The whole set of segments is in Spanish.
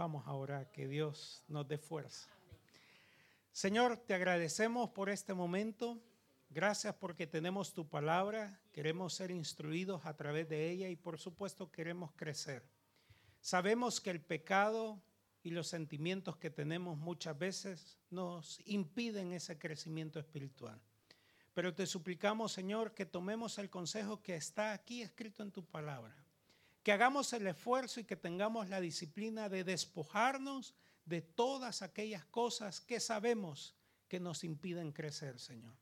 Vamos ahora que Dios nos dé fuerza. Señor, te agradecemos por este momento. Gracias porque tenemos tu palabra. Queremos ser instruidos a través de ella y por supuesto queremos crecer. Sabemos que el pecado y los sentimientos que tenemos muchas veces nos impiden ese crecimiento espiritual. Pero te suplicamos, Señor, que tomemos el consejo que está aquí escrito en tu palabra. Que hagamos el esfuerzo y que tengamos la disciplina de despojarnos de todas aquellas cosas que sabemos que nos impiden crecer, Señor.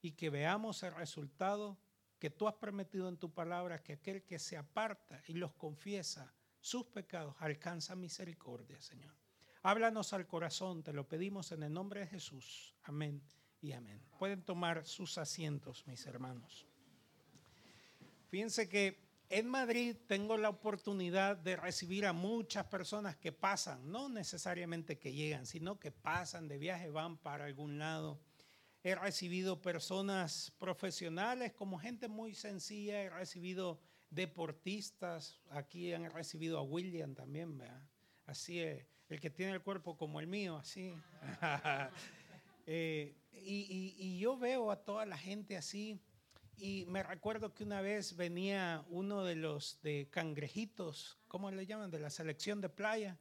Y que veamos el resultado que tú has prometido en tu palabra, que aquel que se aparta y los confiesa sus pecados alcanza misericordia, Señor. Háblanos al corazón, te lo pedimos en el nombre de Jesús. Amén y amén. Pueden tomar sus asientos, mis hermanos. Fíjense que en Madrid tengo la oportunidad de recibir a muchas personas que pasan, no necesariamente que llegan, sino que pasan de viaje, van para algún lado. He recibido personas profesionales como gente muy sencilla, he recibido deportistas, aquí han recibido a William también, ¿verdad? Así es, el que tiene el cuerpo como el mío, así. Eh, y, yo veo a toda la gente así. Y me recuerdo que una vez venía uno de los de cangrejitos, ¿cómo le llaman? De la selección de playa.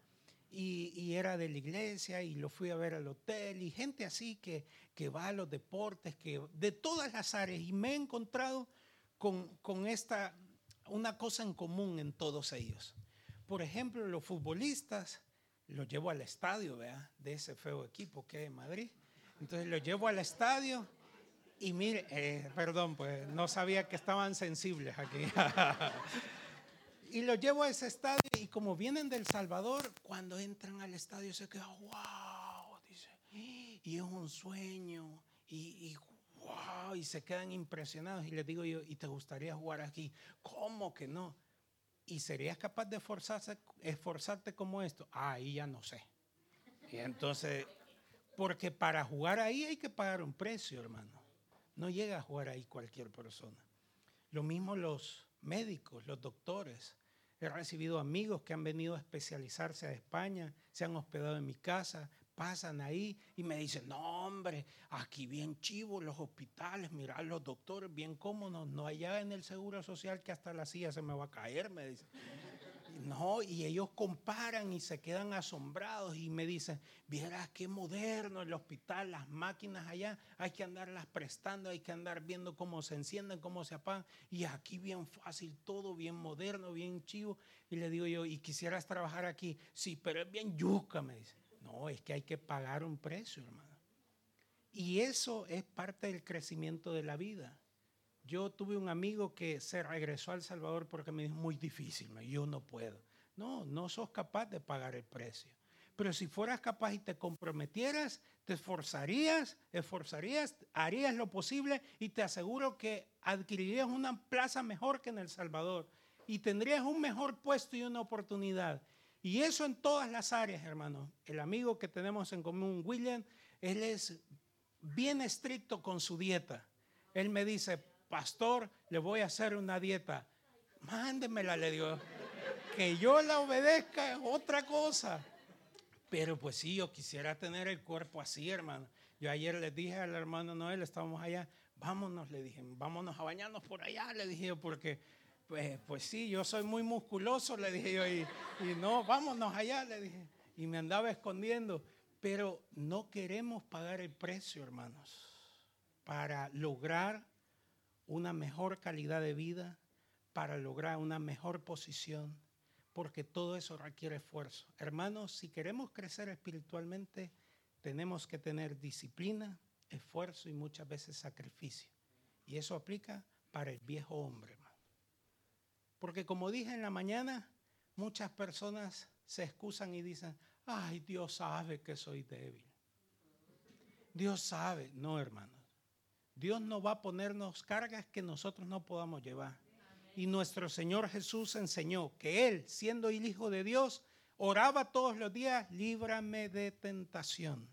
Y, era de la iglesia y lo fui a ver al hotel y gente así que, que va a los deportes, que de todas las áreas. Y me he encontrado con, con esta, una cosa en común en todos ellos. Por ejemplo, los futbolistas los llevo al estadio, ¿vea? De ese feo equipo que hay en Madrid. Entonces lo llevo al estadio y mire, eh, perdón, pues no sabía que estaban sensibles aquí. y lo llevo a ese estadio y como vienen del Salvador, cuando entran al estadio se queda, wow, dice, y es un sueño, y, y wow, y se quedan impresionados. Y les digo yo, ¿y te gustaría jugar aquí? ¿Cómo que no? ¿Y serías capaz de esforzarse, esforzarte como esto? Ah, ahí ya no sé. Y entonces porque para jugar ahí hay que pagar un precio, hermano. No llega a jugar ahí cualquier persona. Lo mismo los médicos, los doctores. He recibido amigos que han venido a especializarse a España, se han hospedado en mi casa, pasan ahí y me dicen, no hombre, aquí bien chivo los hospitales, mirad los doctores bien cómodos, no allá en el Seguro Social que hasta la silla se me va a caer, me dicen. No, y ellos comparan y se quedan asombrados y me dicen, vieras qué moderno el hospital, las máquinas allá, hay que andarlas prestando, hay que andar viendo cómo se encienden, cómo se apagan. Y aquí bien fácil, todo bien moderno, bien chivo. Y le digo yo, ¿y quisieras trabajar aquí? Sí, pero es bien yuca, me dice. No, es que hay que pagar un precio, hermano. Y eso es parte del crecimiento de la vida. Yo tuve un amigo que se regresó a El Salvador porque me dijo, muy difícil, yo no puedo. No, no sos capaz de pagar el precio. Pero si fueras capaz y te comprometieras, te esforzarías, esforzarías, harías lo posible y te aseguro que adquirirías una plaza mejor que en El Salvador y tendrías un mejor puesto y una oportunidad. Y eso en todas las áreas, hermano. El amigo que tenemos en común, William, él es bien estricto con su dieta. Él me dice, pastor, le voy a hacer una dieta. Mándemela, le digo. Que yo la obedezca es otra cosa. Pero pues sí, yo quisiera tener el cuerpo así, hermano. Yo ayer le dije al hermano Noel, estábamos allá, vámonos, le dije, vámonos a bañarnos por allá, le dije yo, porque pues, pues sí, yo soy muy musculoso, le dije yo, y, y no, vámonos allá, le dije. Y me andaba escondiendo. Pero no queremos pagar el precio, hermanos, para lograr una mejor calidad de vida, para lograr una mejor posición, porque todo eso requiere esfuerzo. Hermanos, si queremos crecer espiritualmente, tenemos que tener disciplina, esfuerzo y muchas veces sacrificio. Y eso aplica para el viejo hombre, hermano. Porque como dije en la mañana, muchas personas se excusan y dicen, ay, Dios sabe que soy débil. Dios sabe. No, hermano. Dios no va a ponernos cargas que nosotros no podamos llevar. Y nuestro Señor Jesús enseñó que Él, siendo el Hijo de Dios, oraba todos los días, líbrame de tentación.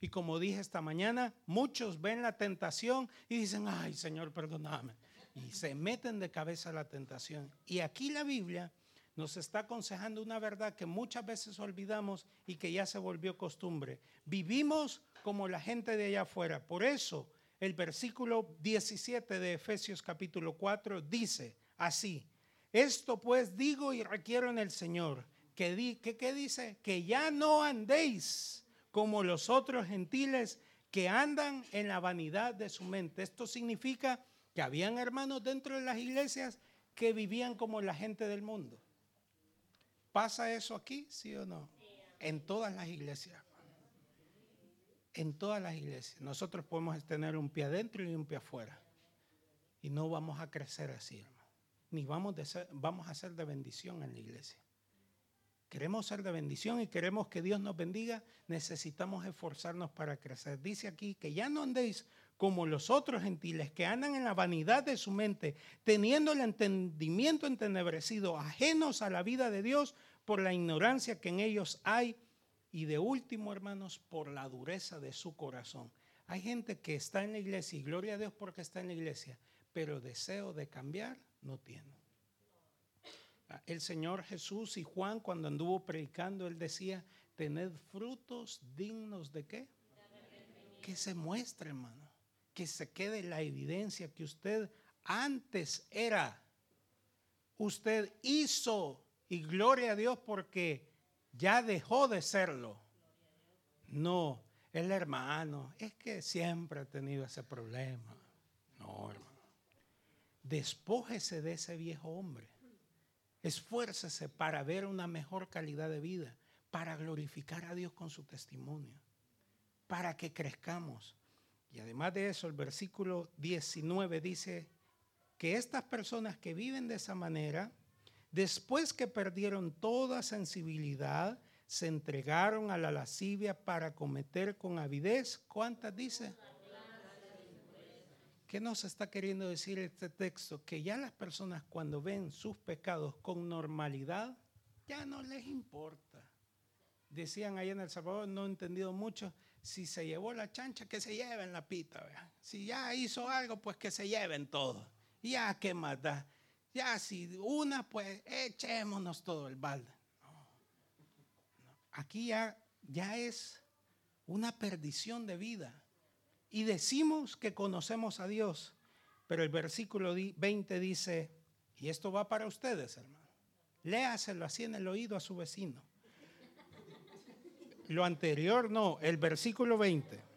Y como dije esta mañana, muchos ven la tentación y dicen, ay Señor, perdóname. Y se meten de cabeza a la tentación. Y aquí la Biblia nos está aconsejando una verdad que muchas veces olvidamos y que ya se volvió costumbre. Vivimos como la gente de allá afuera. Por eso el versículo 17 de Efesios capítulo 4 dice así, esto pues digo y requiero en el Señor, que, di, que ¿qué dice? Que ya no andéis como los otros gentiles que andan en la vanidad de su mente. Esto significa que habían hermanos dentro de las iglesias que vivían como la gente del mundo. ¿Pasa eso aquí, sí o no? En todas las iglesias. En todas las iglesias. Nosotros podemos tener un pie adentro y un pie afuera. Y no vamos a crecer así, hermano. Ni vamos, vamos a ser de bendición en la iglesia. Queremos ser de bendición y queremos que Dios nos bendiga. Necesitamos esforzarnos para crecer. Dice aquí que ya no andéis como los otros gentiles que andan en la vanidad de su mente, teniendo el entendimiento entenebrecido, ajenos a la vida de Dios por la ignorancia que en ellos hay y de último, hermanos, por la dureza de su corazón. Hay gente que está en la iglesia y gloria a Dios porque está en la iglesia, pero deseo de cambiar no tiene. El Señor Jesús y Juan cuando anduvo predicando, él decía, tened frutos dignos de qué? Que se muestre, hermano que se quede la evidencia que usted antes era. Usted hizo y gloria a Dios porque ya dejó de serlo. No, el hermano es que siempre ha tenido ese problema. No, hermano. Despójese de ese viejo hombre. Esfuércese para ver una mejor calidad de vida, para glorificar a Dios con su testimonio, para que crezcamos. Y además de eso, el versículo 19 dice que estas personas que viven de esa manera, después que perdieron toda sensibilidad, se entregaron a la lascivia para cometer con avidez. ¿Cuántas dice? ¿Qué nos está queriendo decir este texto? Que ya las personas cuando ven sus pecados con normalidad, ya no les importa. Decían ahí en El Salvador, no he entendido mucho, si se llevó la chancha, que se lleven la pita. Si ya hizo algo, pues que se lleven todo. Ya, ¿qué más da? Ya, si una, pues echémonos todo el balde. Aquí ya, ya es una perdición de vida. Y decimos que conocemos a Dios, pero el versículo 20 dice, y esto va para ustedes, hermano, léaselo así en el oído a su vecino. Lo anterior no, el versículo 20.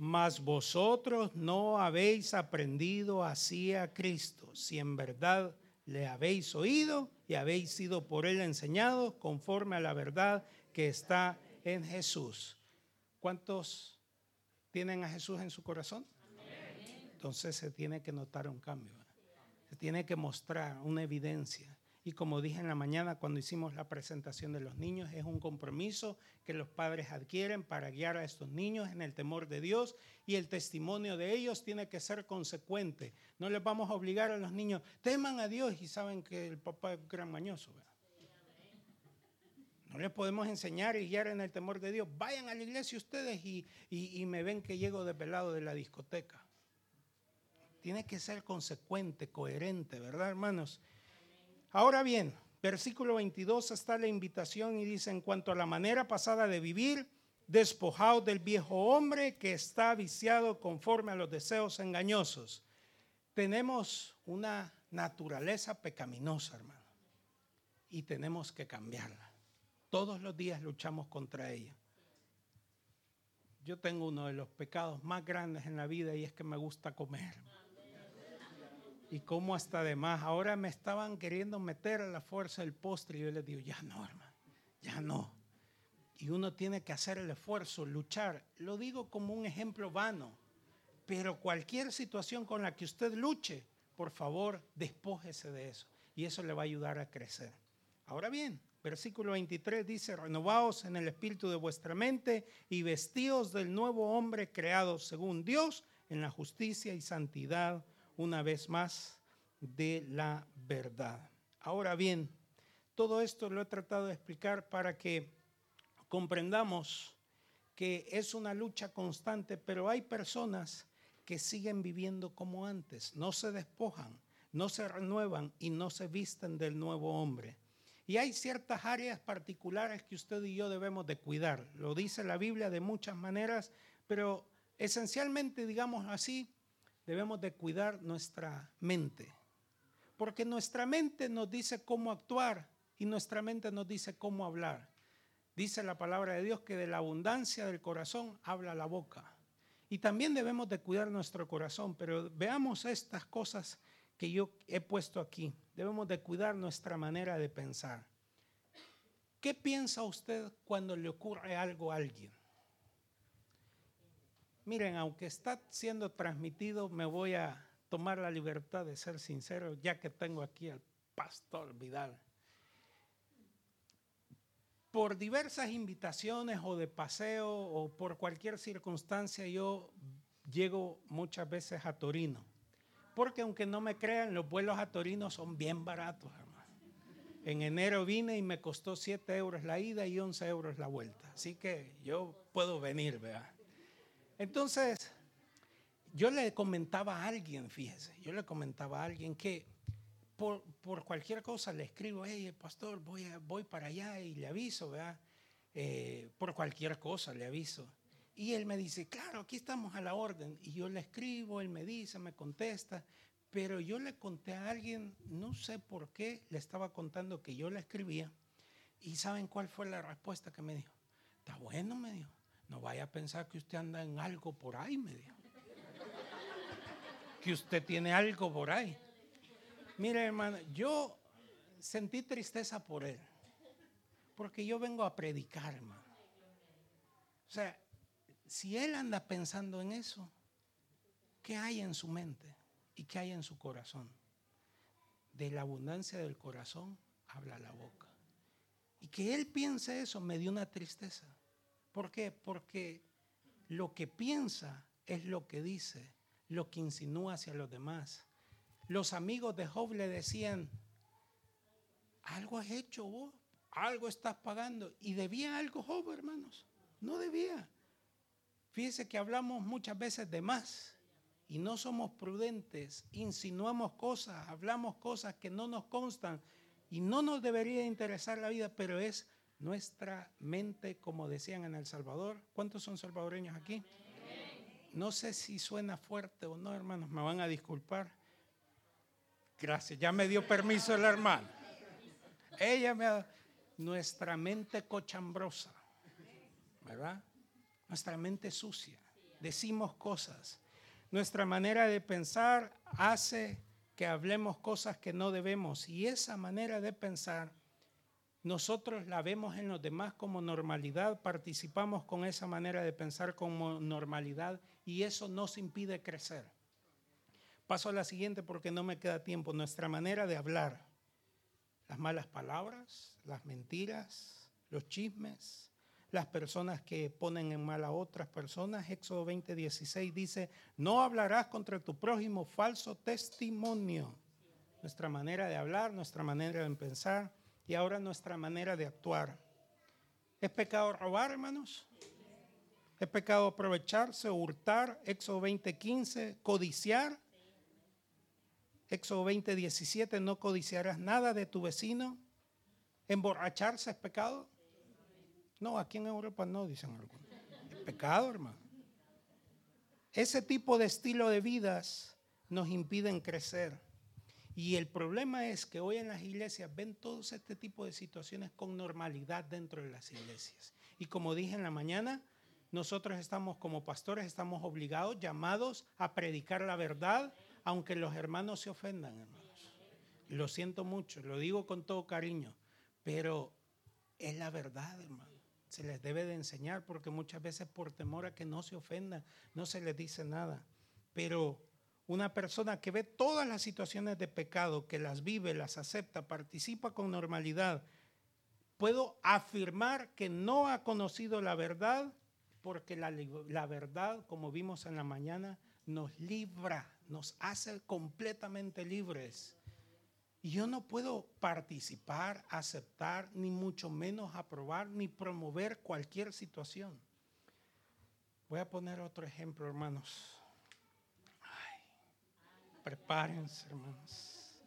Mas vosotros no habéis aprendido así a Cristo, si en verdad le habéis oído y habéis sido por él enseñados conforme a la verdad que está en Jesús. ¿Cuántos tienen a Jesús en su corazón? Entonces se tiene que notar un cambio. Se tiene que mostrar una evidencia. Y como dije en la mañana cuando hicimos la presentación de los niños, es un compromiso que los padres adquieren para guiar a estos niños en el temor de Dios y el testimonio de ellos tiene que ser consecuente. No les vamos a obligar a los niños, teman a Dios y saben que el papá es gran mañoso. No les podemos enseñar y guiar en el temor de Dios. Vayan a la iglesia ustedes y, y me ven que llego desvelado de la discoteca. Tiene que ser consecuente, coherente, ¿verdad, hermanos? Ahora bien, versículo 22 está la invitación y dice, en cuanto a la manera pasada de vivir, despojado del viejo hombre que está viciado conforme a los deseos engañosos. Tenemos una naturaleza pecaminosa, hermano, y tenemos que cambiarla. Todos los días luchamos contra ella. Yo tengo uno de los pecados más grandes en la vida y es que me gusta comer y como hasta además ahora me estaban queriendo meter a la fuerza el postre y yo les digo, ya no, hermano, ya no. Y uno tiene que hacer el esfuerzo, luchar. Lo digo como un ejemplo vano, pero cualquier situación con la que usted luche, por favor, despójese de eso y eso le va a ayudar a crecer. Ahora bien, versículo 23 dice, renovaos en el espíritu de vuestra mente y vestíos del nuevo hombre creado según Dios en la justicia y santidad una vez más de la verdad. Ahora bien, todo esto lo he tratado de explicar para que comprendamos que es una lucha constante, pero hay personas que siguen viviendo como antes, no se despojan, no se renuevan y no se visten del nuevo hombre. Y hay ciertas áreas particulares que usted y yo debemos de cuidar. Lo dice la Biblia de muchas maneras, pero esencialmente, digamos así, debemos de cuidar nuestra mente. Porque nuestra mente nos dice cómo actuar y nuestra mente nos dice cómo hablar. Dice la palabra de Dios que de la abundancia del corazón habla la boca. Y también debemos de cuidar nuestro corazón, pero veamos estas cosas que yo he puesto aquí. Debemos de cuidar nuestra manera de pensar. ¿Qué piensa usted cuando le ocurre algo a alguien? Miren, aunque está siendo transmitido, me voy a tomar la libertad de ser sincero, ya que tengo aquí al pastor Vidal por diversas invitaciones o de paseo o por cualquier circunstancia yo llego muchas veces a Torino. Porque aunque no me crean, los vuelos a Torino son bien baratos, hermano. En enero vine y me costó 7 euros la ida y 11 euros la vuelta. Así que yo puedo venir, ¿verdad? Entonces, yo le comentaba a alguien, fíjese, yo le comentaba a alguien que por, cualquier cosa le escribo, hey, pastor, voy, voy para allá y le aviso, ¿verdad? Eh, por cualquier cosa le aviso. Y él me dice, claro, aquí estamos a la orden. Y yo le escribo, él me dice, me contesta. Pero yo le conté a alguien, no sé por qué, le estaba contando que yo le escribía. ¿Y saben cuál fue la respuesta que me dijo? Está bueno, me dijo. No vaya a pensar que usted anda en algo por ahí, me dijo. Que usted tiene algo por ahí. Mire, hermano, yo sentí tristeza por él. Porque yo vengo a predicar, hermano. O sea, si él anda pensando en eso, ¿qué hay en su mente y qué hay en su corazón? De la abundancia del corazón habla la boca. Y que él piense eso me dio una tristeza. ¿Por qué? Porque lo que piensa es lo que dice, lo que insinúa hacia los demás los amigos de Job le decían, algo has hecho vos, algo estás pagando. Y debía algo Job, hermanos. No debía. Fíjese que hablamos muchas veces de más y no somos prudentes, insinuamos cosas, hablamos cosas que no nos constan y no nos debería interesar la vida, pero es nuestra mente, como decían en El Salvador. ¿Cuántos son salvadoreños aquí? No sé si suena fuerte o no, hermanos, me van a disculpar. Gracias, ya me dio permiso el hermano. Ella me ha nuestra mente cochambrosa, ¿verdad? Nuestra mente sucia. Decimos cosas. Nuestra manera de pensar hace que hablemos cosas que no debemos. Y esa manera de pensar, nosotros la vemos en los demás como normalidad, participamos con esa manera de pensar como normalidad y eso nos impide crecer. Paso a la siguiente porque no me queda tiempo. Nuestra manera de hablar. Las malas palabras, las mentiras, los chismes, las personas que ponen en mal a otras personas. Éxodo 20, 16 dice, no hablarás contra tu prójimo falso testimonio. Nuestra manera de hablar, nuestra manera de pensar y ahora nuestra manera de actuar. ¿Es pecado robar, hermanos? ¿Es pecado aprovecharse, hurtar? Éxodo 20, 15, codiciar. Éxodo 20, 17, no codiciarás nada de tu vecino. ¿Emborracharse es pecado? No, aquí en Europa no, dicen algunos. Es pecado, hermano. Ese tipo de estilo de vidas nos impiden crecer. Y el problema es que hoy en las iglesias ven todos este tipo de situaciones con normalidad dentro de las iglesias. Y como dije en la mañana, nosotros estamos como pastores, estamos obligados, llamados a predicar la verdad, aunque los hermanos se ofendan, hermanos. Lo siento mucho, lo digo con todo cariño, pero es la verdad, hermano. Se les debe de enseñar porque muchas veces por temor a que no se ofendan, no se les dice nada. Pero una persona que ve todas las situaciones de pecado, que las vive, las acepta, participa con normalidad, puedo afirmar que no ha conocido la verdad porque la, verdad, como vimos en la mañana, nos libra nos hace completamente libres. Y yo no puedo participar, aceptar, ni mucho menos aprobar, ni promover cualquier situación. Voy a poner otro ejemplo, hermanos. Prepárense, hermanos.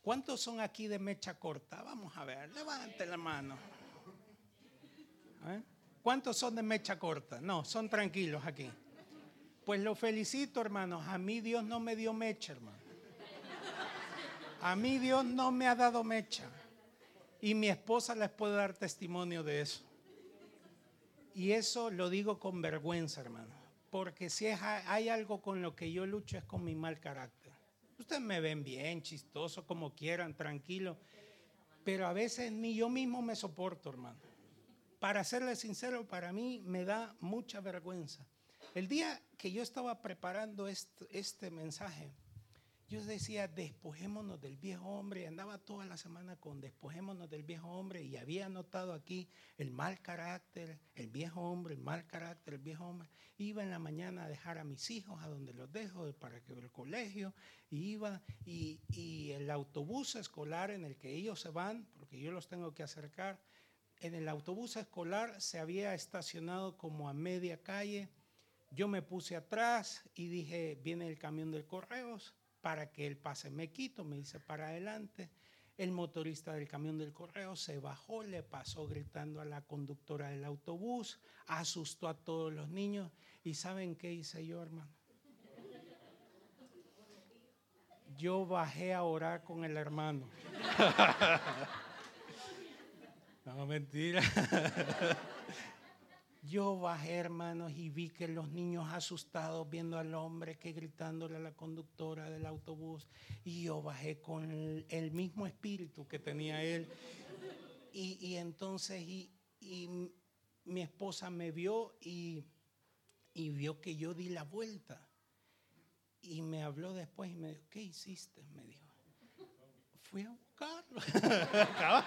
¿Cuántos son aquí de mecha corta? Vamos a ver, levante la mano. ¿Eh? ¿Cuántos son de mecha corta? No, son tranquilos aquí. Pues lo felicito, hermanos. A mí Dios no me dio mecha, hermano. A mí Dios no me ha dado mecha. Y mi esposa les puede dar testimonio de eso. Y eso lo digo con vergüenza, hermano. Porque si hay algo con lo que yo lucho es con mi mal carácter. Ustedes me ven bien, chistoso, como quieran, tranquilo. Pero a veces ni yo mismo me soporto, hermano. Para serle sincero, para mí me da mucha vergüenza. El día que yo estaba preparando este, este mensaje, yo decía, despojémonos del viejo hombre. Andaba toda la semana con despojémonos del viejo hombre. Y había anotado aquí el mal carácter, el viejo hombre, el mal carácter, el viejo hombre. Iba en la mañana a dejar a mis hijos a donde los dejo para que el colegio. Y iba y, y el autobús escolar en el que ellos se van, porque yo los tengo que acercar. En el autobús escolar se había estacionado como a media calle. Yo me puse atrás y dije, viene el camión del correos para que él pase. Me quito, me dice para adelante. El motorista del camión del correo se bajó, le pasó gritando a la conductora del autobús, asustó a todos los niños. ¿Y saben qué hice yo, hermano? Yo bajé a orar con el hermano. no, mentira. Yo bajé, hermanos, y vi que los niños asustados viendo al hombre que gritándole a la conductora del autobús. Y yo bajé con el, mismo espíritu que tenía él. Y, entonces, y, mi esposa me vio y, y vio que yo di la vuelta. Y me habló después y me dijo, ¿qué hiciste? Me dijo, fui a buscarlo.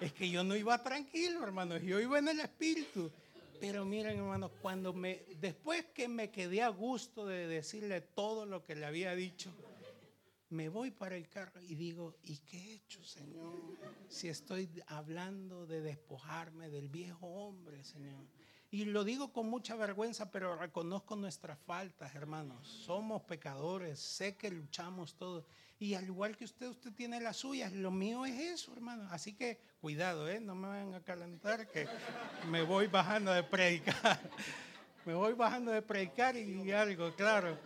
es que yo no iba tranquilo, hermanos, yo iba en el espíritu. Pero miren, hermanos, cuando me, después que me quedé a gusto de decirle todo lo que le había dicho, me voy para el carro y digo, ¿y qué he hecho, Señor? Si estoy hablando de despojarme del viejo hombre, Señor. Y lo digo con mucha vergüenza, pero reconozco nuestras faltas, hermanos. Somos pecadores, sé que luchamos todos. Y al igual que usted, usted tiene las suyas. Lo mío es eso, hermano. Así que cuidado, ¿eh? no me vayan a calentar, que me voy bajando de predicar. me voy bajando de predicar y algo, claro.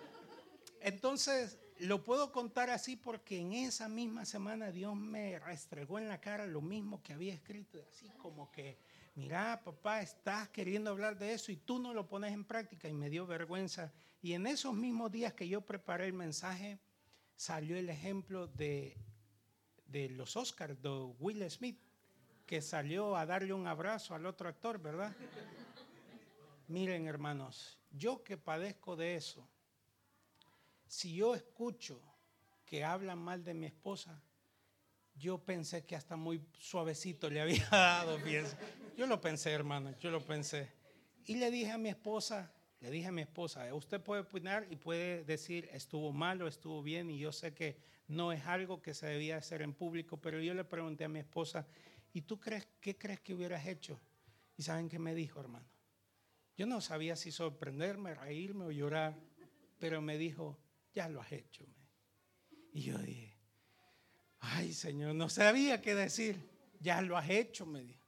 Entonces, lo puedo contar así porque en esa misma semana Dios me restregó en la cara lo mismo que había escrito, así como que mira, papá, estás queriendo hablar de eso y tú no lo pones en práctica y me dio vergüenza. Y en esos mismos días que yo preparé el mensaje, salió el ejemplo de, de los Oscars, de Will Smith, que salió a darle un abrazo al otro actor, ¿verdad? Miren, hermanos, yo que padezco de eso, si yo escucho que hablan mal de mi esposa, yo pensé que hasta muy suavecito le había dado, fíjense. Yo lo pensé, hermano, yo lo pensé. Y le dije a mi esposa, le dije a mi esposa, usted puede opinar y puede decir estuvo mal o estuvo bien y yo sé que no es algo que se debía hacer en público, pero yo le pregunté a mi esposa, ¿y tú crees qué crees que hubieras hecho? Y saben qué me dijo, hermano. Yo no sabía si sorprenderme, reírme o llorar, pero me dijo, ya lo has hecho. Y yo dije, ay Señor, no sabía qué decir, ya lo has hecho, me dijo.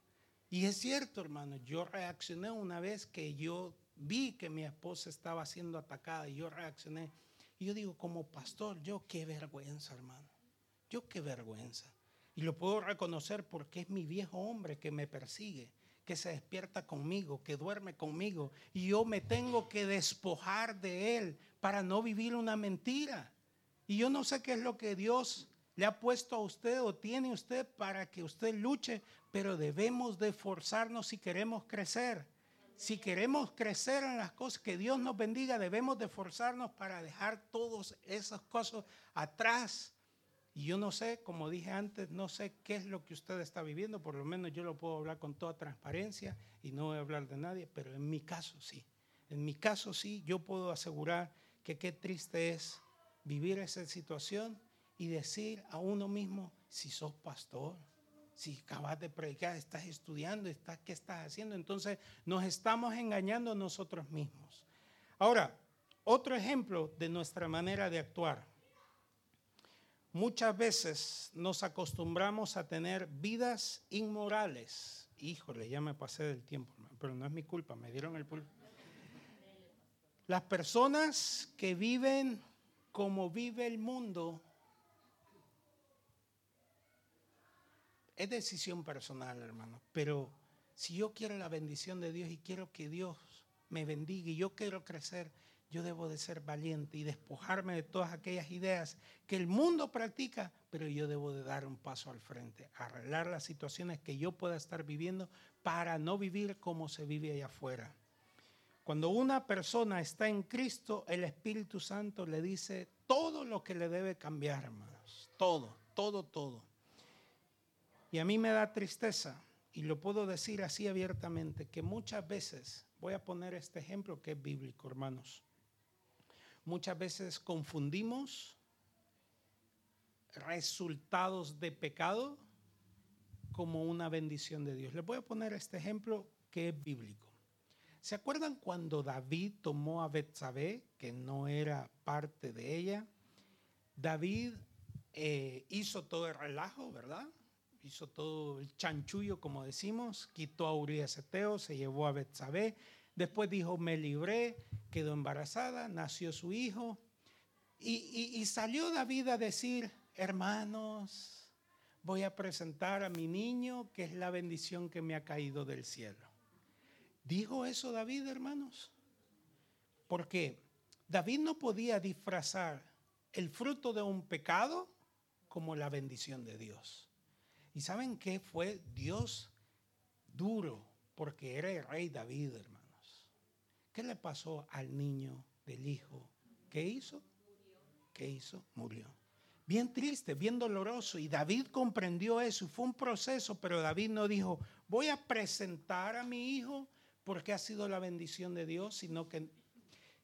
Y es cierto, hermano, yo reaccioné una vez que yo vi que mi esposa estaba siendo atacada y yo reaccioné. Y yo digo, como pastor, yo qué vergüenza, hermano. Yo qué vergüenza. Y lo puedo reconocer porque es mi viejo hombre que me persigue, que se despierta conmigo, que duerme conmigo. Y yo me tengo que despojar de él para no vivir una mentira. Y yo no sé qué es lo que Dios le ha puesto a usted o tiene usted para que usted luche, pero debemos de forzarnos si queremos crecer. Si queremos crecer en las cosas, que Dios nos bendiga, debemos de forzarnos para dejar todas esas cosas atrás. Y yo no sé, como dije antes, no sé qué es lo que usted está viviendo, por lo menos yo lo puedo hablar con toda transparencia y no voy a hablar de nadie, pero en mi caso sí. En mi caso sí, yo puedo asegurar que qué triste es vivir esa situación y decir a uno mismo, si sos pastor, si acabas de predicar, estás estudiando, estás, ¿qué estás haciendo? Entonces nos estamos engañando nosotros mismos. Ahora, otro ejemplo de nuestra manera de actuar. Muchas veces nos acostumbramos a tener vidas inmorales. Híjole, ya me pasé del tiempo, pero no es mi culpa, me dieron el pulpo. Las personas que viven como vive el mundo es decisión personal, hermano. Pero si yo quiero la bendición de Dios y quiero que Dios me bendiga y yo quiero crecer, yo debo de ser valiente y despojarme de todas aquellas ideas que el mundo practica, pero yo debo de dar un paso al frente, arreglar las situaciones que yo pueda estar viviendo para no vivir como se vive allá afuera. Cuando una persona está en Cristo, el Espíritu Santo le dice todo lo que le debe cambiar, hermanos. Todo, todo, todo. Y a mí me da tristeza, y lo puedo decir así abiertamente, que muchas veces, voy a poner este ejemplo que es bíblico, hermanos. Muchas veces confundimos resultados de pecado como una bendición de Dios. Les voy a poner este ejemplo que es bíblico. ¿Se acuerdan cuando David tomó a Betsabé, que no era parte de ella? David eh, hizo todo el relajo, ¿verdad? Hizo todo el chanchullo, como decimos, quitó a Urias Eteo, se llevó a Betsabé, Después dijo, me libré, quedó embarazada, nació su hijo. Y, salió David a decir, hermanos, voy a presentar a mi niño, que es la bendición que me ha caído del cielo. ¿Dijo eso David, hermanos? Porque David no podía disfrazar el fruto de un pecado como la bendición de Dios. ¿Y saben qué fue Dios duro? Porque era el rey David, hermano. ¿Qué le pasó al niño del hijo? ¿Qué hizo? ¿Qué hizo? Murió. Bien triste, bien doloroso. Y David comprendió eso. Fue un proceso, pero David no dijo, voy a presentar a mi hijo porque ha sido la bendición de Dios, sino que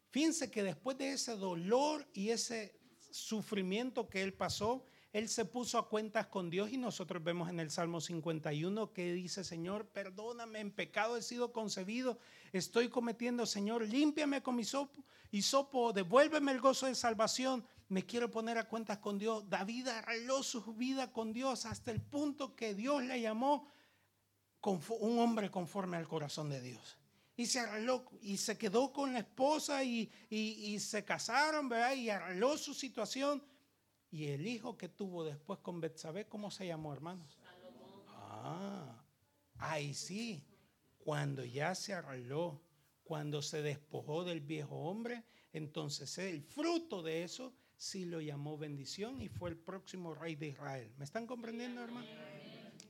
fíjense que después de ese dolor y ese sufrimiento que él pasó, él se puso a cuentas con Dios y nosotros vemos en el Salmo 51 que dice, Señor, perdóname, en pecado he sido concebido, estoy cometiendo, Señor, límpiame con mi sopo y sopo, devuélveme el gozo de salvación, me quiero poner a cuentas con Dios. David arregló su vida con Dios hasta el punto que Dios le llamó un hombre conforme al corazón de Dios. Y se arregló y se quedó con la esposa y, se casaron, ¿verdad? Y arregló su situación y el hijo que tuvo después con Betsabé, ¿cómo se llamó, hermanos? Ah, ahí sí. Cuando ya se arregló, cuando se despojó del viejo hombre, entonces el fruto de eso sí lo llamó bendición y fue el próximo rey de Israel. ¿Me están comprendiendo, hermano?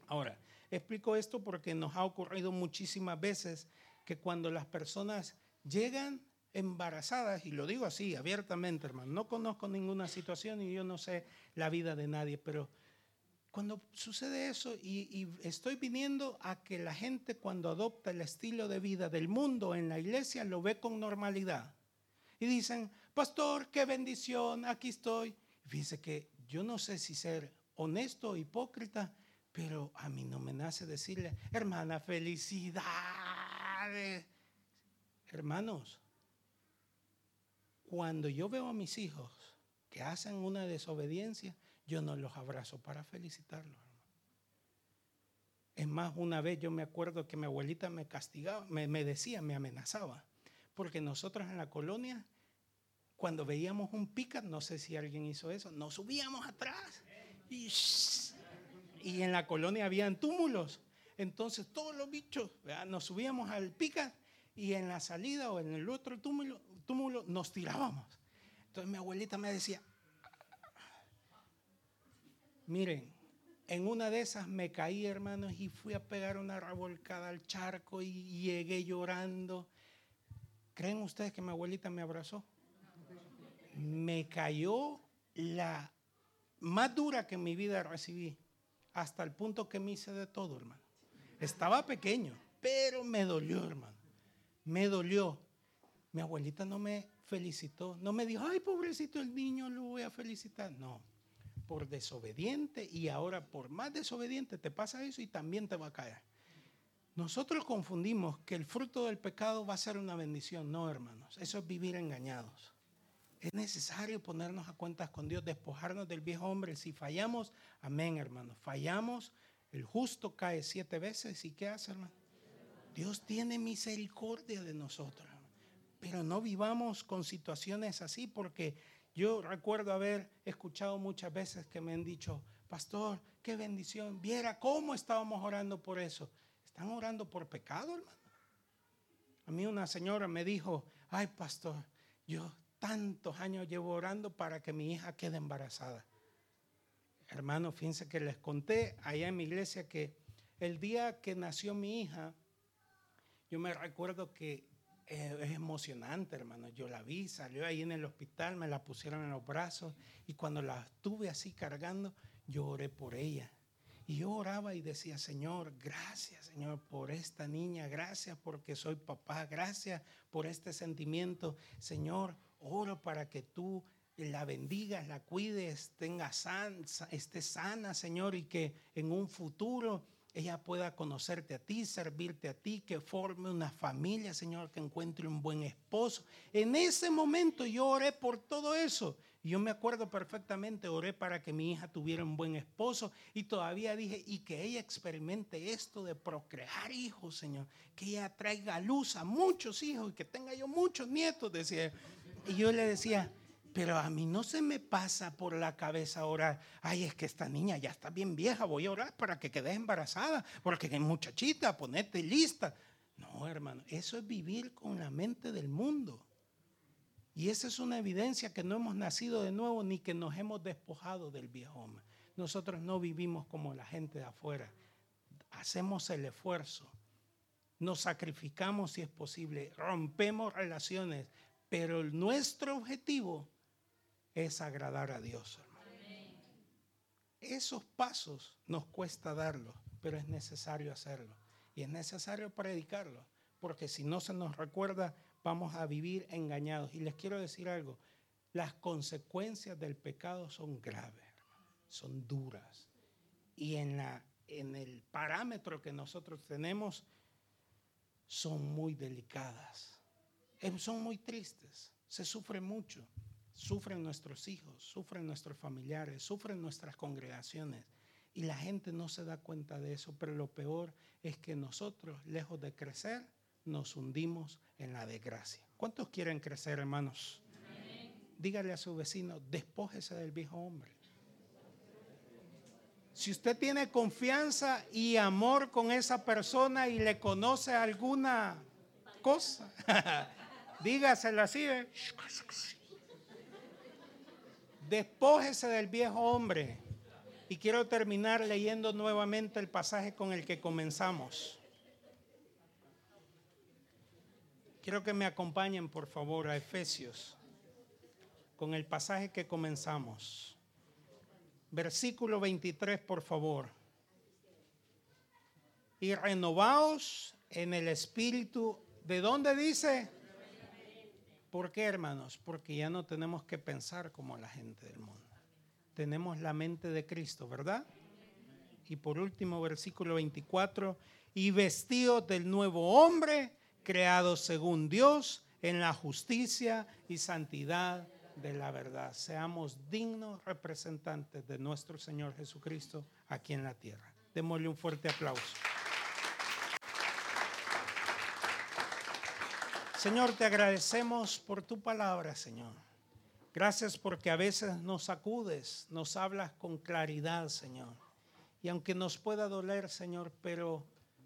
Ahora, explico esto porque nos ha ocurrido muchísimas veces que cuando las personas llegan embarazadas, y lo digo así, abiertamente, hermano, no conozco ninguna situación y yo no sé la vida de nadie, pero cuando sucede eso y, estoy viniendo a que la gente cuando adopta el estilo de vida del mundo en la iglesia lo ve con normalidad. Y dicen, pastor, qué bendición, aquí estoy. Fíjense que yo no sé si ser honesto o hipócrita, pero a mí no me nace decirle, hermana, felicidades. Hermanos, cuando yo veo a mis hijos que hacen una desobediencia, yo no los abrazo para felicitarlos. Es más, una vez yo me acuerdo que mi abuelita me castigaba, me, decía, me amenazaba, porque nosotros en la colonia, cuando veíamos un pica, no sé si alguien hizo eso, nos subíamos atrás y, y en la colonia habían túmulos. Entonces todos los bichos, nos subíamos al pica y en la salida o en el otro túmulo túmulo nos tirábamos. Entonces mi abuelita me decía, miren, en una de esas me caí, hermanos, y fui a pegar una revolcada al charco y llegué llorando. ¿Creen ustedes que mi abuelita me abrazó? Me cayó la más dura que en mi vida recibí, hasta el punto que me hice de todo, hermano. Estaba pequeño, pero me dolió, hermano. Me dolió. Mi abuelita no me felicitó, no me dijo, ay, pobrecito el niño, lo voy a felicitar. No, por desobediente y ahora por más desobediente te pasa eso y también te va a caer. Nosotros confundimos que el fruto del pecado va a ser una bendición. No, hermanos, eso es vivir engañados. Es necesario ponernos a cuentas con Dios, despojarnos del viejo hombre. Si fallamos, amén, hermano. Fallamos, el justo cae siete veces. ¿Y qué hace, hermano? Dios tiene misericordia de nosotros. Pero no vivamos con situaciones así porque yo recuerdo haber escuchado muchas veces que me han dicho, pastor, qué bendición. Viera cómo estábamos orando por eso. ¿Están orando por pecado, hermano? A mí una señora me dijo, ay, pastor, yo tantos años llevo orando para que mi hija quede embarazada. Hermano, fíjense que les conté allá en mi iglesia que el día que nació mi hija, yo me recuerdo que es emocionante, hermano. Yo la vi, salió ahí en el hospital, me la pusieron en los brazos y cuando la estuve así cargando, yo oré por ella. Y yo oraba y decía, Señor, gracias, Señor, por esta niña, gracias porque soy papá, gracias por este sentimiento. Señor, oro para que tú la bendigas, la cuides, tenga san, esté sana, Señor, y que en un futuro ella pueda conocerte a ti, servirte a ti, que forme una familia, Señor, que encuentre un buen esposo. En ese momento yo oré por todo eso. Yo me acuerdo perfectamente, oré para que mi hija tuviera un buen esposo y todavía dije, y que ella experimente esto de procrear hijos, Señor, que ella traiga luz a muchos hijos y que tenga yo muchos nietos, decía. Y yo le decía, pero a mí no se me pasa por la cabeza orar, ay, es que esta niña ya está bien vieja, voy a orar para que quede embarazada, porque es muchachita, ponete lista. No, hermano, eso es vivir con la mente del mundo. Y esa es una evidencia que no hemos nacido de nuevo ni que nos hemos despojado del viejo hombre. Nosotros no vivimos como la gente de afuera. Hacemos el esfuerzo. Nos sacrificamos si es posible. Rompemos relaciones. Pero nuestro objetivo es agradar a Dios, hermano. Esos pasos nos cuesta darlos, pero es necesario hacerlo. Y es necesario predicarlo. Porque si no se nos recuerda, vamos a vivir engañados. Y les quiero decir algo, las consecuencias del pecado son graves, son duras. Y en, la, en el parámetro que nosotros tenemos, son muy delicadas. Son muy tristes, se sufre mucho. Sufren nuestros hijos, sufren nuestros familiares, sufren nuestras congregaciones. Y la gente no se da cuenta de eso, pero lo peor es que nosotros, lejos de crecer, nos hundimos en la desgracia. ¿Cuántos quieren crecer, hermanos? Dígale a su vecino, despójese del viejo hombre. Si usted tiene confianza y amor con esa persona y le conoce alguna cosa, dígasela así. ¿eh? Despójese del viejo hombre. Y quiero terminar leyendo nuevamente el pasaje con el que comenzamos. Quiero que me acompañen, por favor, a Efesios, con el pasaje que comenzamos. Versículo 23, por favor. Y renovaos en el espíritu. ¿De dónde dice? ¿Por qué, hermanos? Porque ya no tenemos que pensar como la gente del mundo. Tenemos la mente de Cristo, ¿verdad? Y por último, versículo 24. Y vestidos del nuevo hombre creados según Dios en la justicia y santidad de la verdad. Seamos dignos representantes de nuestro Señor Jesucristo aquí en la tierra. Démosle un fuerte aplauso. Señor, te agradecemos por tu palabra, Señor. Gracias porque a veces nos sacudes, nos hablas con claridad, Señor. Y aunque nos pueda doler, Señor, pero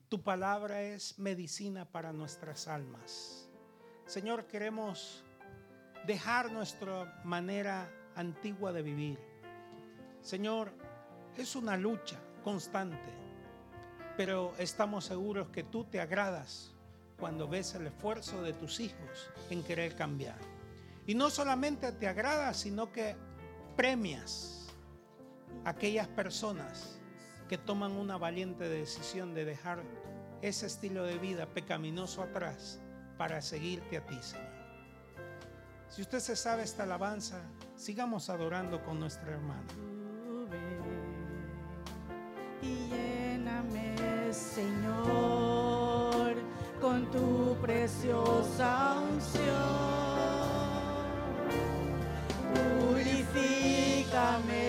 tu palabra es medicina para nuestras almas. Señor, queremos dejar nuestra manera antigua de vivir. Señor, es una lucha constante, pero estamos seguros que tú te agradas cuando ves el esfuerzo de tus hijos en querer cambiar. Y no solamente te agrada, sino que premias a aquellas personas que toman una valiente decisión de dejar ese estilo de vida pecaminoso atrás para seguirte a ti, Señor. Si usted se sabe esta alabanza, sigamos adorando con nuestra hermana. Y lléname, Señor, con tu preciosa unción. Purifícame.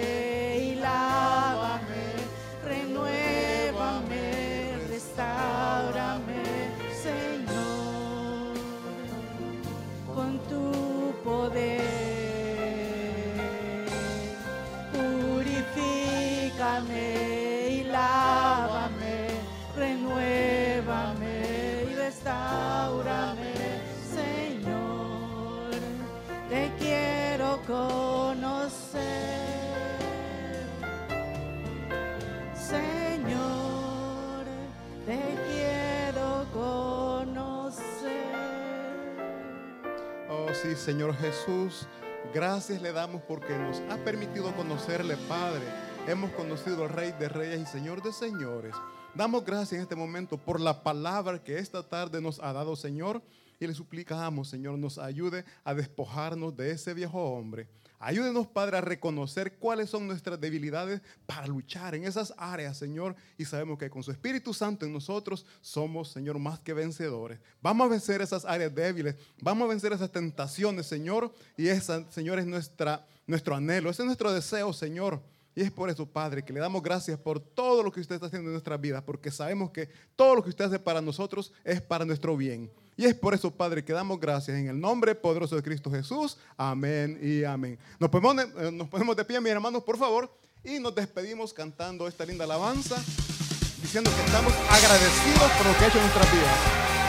Sí, Señor Jesús. Gracias le damos porque nos ha permitido conocerle, Padre. Hemos conocido al Rey de Reyes y Señor de Señores. Damos gracias en este momento por la palabra que esta tarde nos ha dado, Señor. Y le suplicamos, Señor, nos ayude a despojarnos de ese viejo hombre. Ayúdenos, Padre, a reconocer cuáles son nuestras debilidades para luchar en esas áreas, Señor. Y sabemos que con su Espíritu Santo en nosotros somos, Señor, más que vencedores. Vamos a vencer esas áreas débiles. Vamos a vencer esas tentaciones, Señor. Y esa, Señor, es nuestra, nuestro anhelo. Ese es nuestro deseo, Señor. Y es por eso, Padre, que le damos gracias por todo lo que usted está haciendo en nuestra vida, porque sabemos que todo lo que usted hace para nosotros es para nuestro bien. Y es por eso, Padre, que damos gracias en el nombre poderoso de Cristo Jesús. Amén y amén. Nos ponemos, de, eh, nos ponemos de pie, mis hermanos, por favor, y nos despedimos cantando esta linda alabanza, diciendo que estamos agradecidos por lo que ha hecho en nuestras vidas.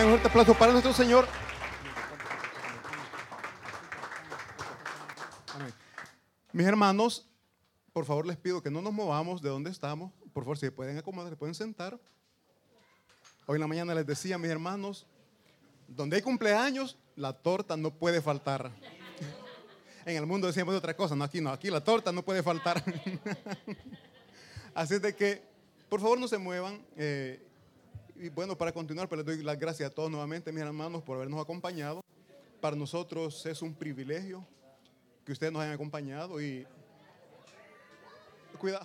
Aplauso para nuestro Señor. Mis hermanos, por favor les pido que no nos movamos de donde estamos. Por favor, si se pueden acomodar, se pueden sentar. Hoy en la mañana les decía, mis hermanos, donde hay cumpleaños, la torta no puede faltar. En el mundo decíamos otra cosa, no aquí no, aquí la torta no puede faltar. Así de que, por favor, no se muevan. Eh, y bueno, para continuar, pues les doy las gracias a todos nuevamente, mis hermanos, por habernos acompañado. Para nosotros es un privilegio que ustedes nos hayan acompañado y cuidado.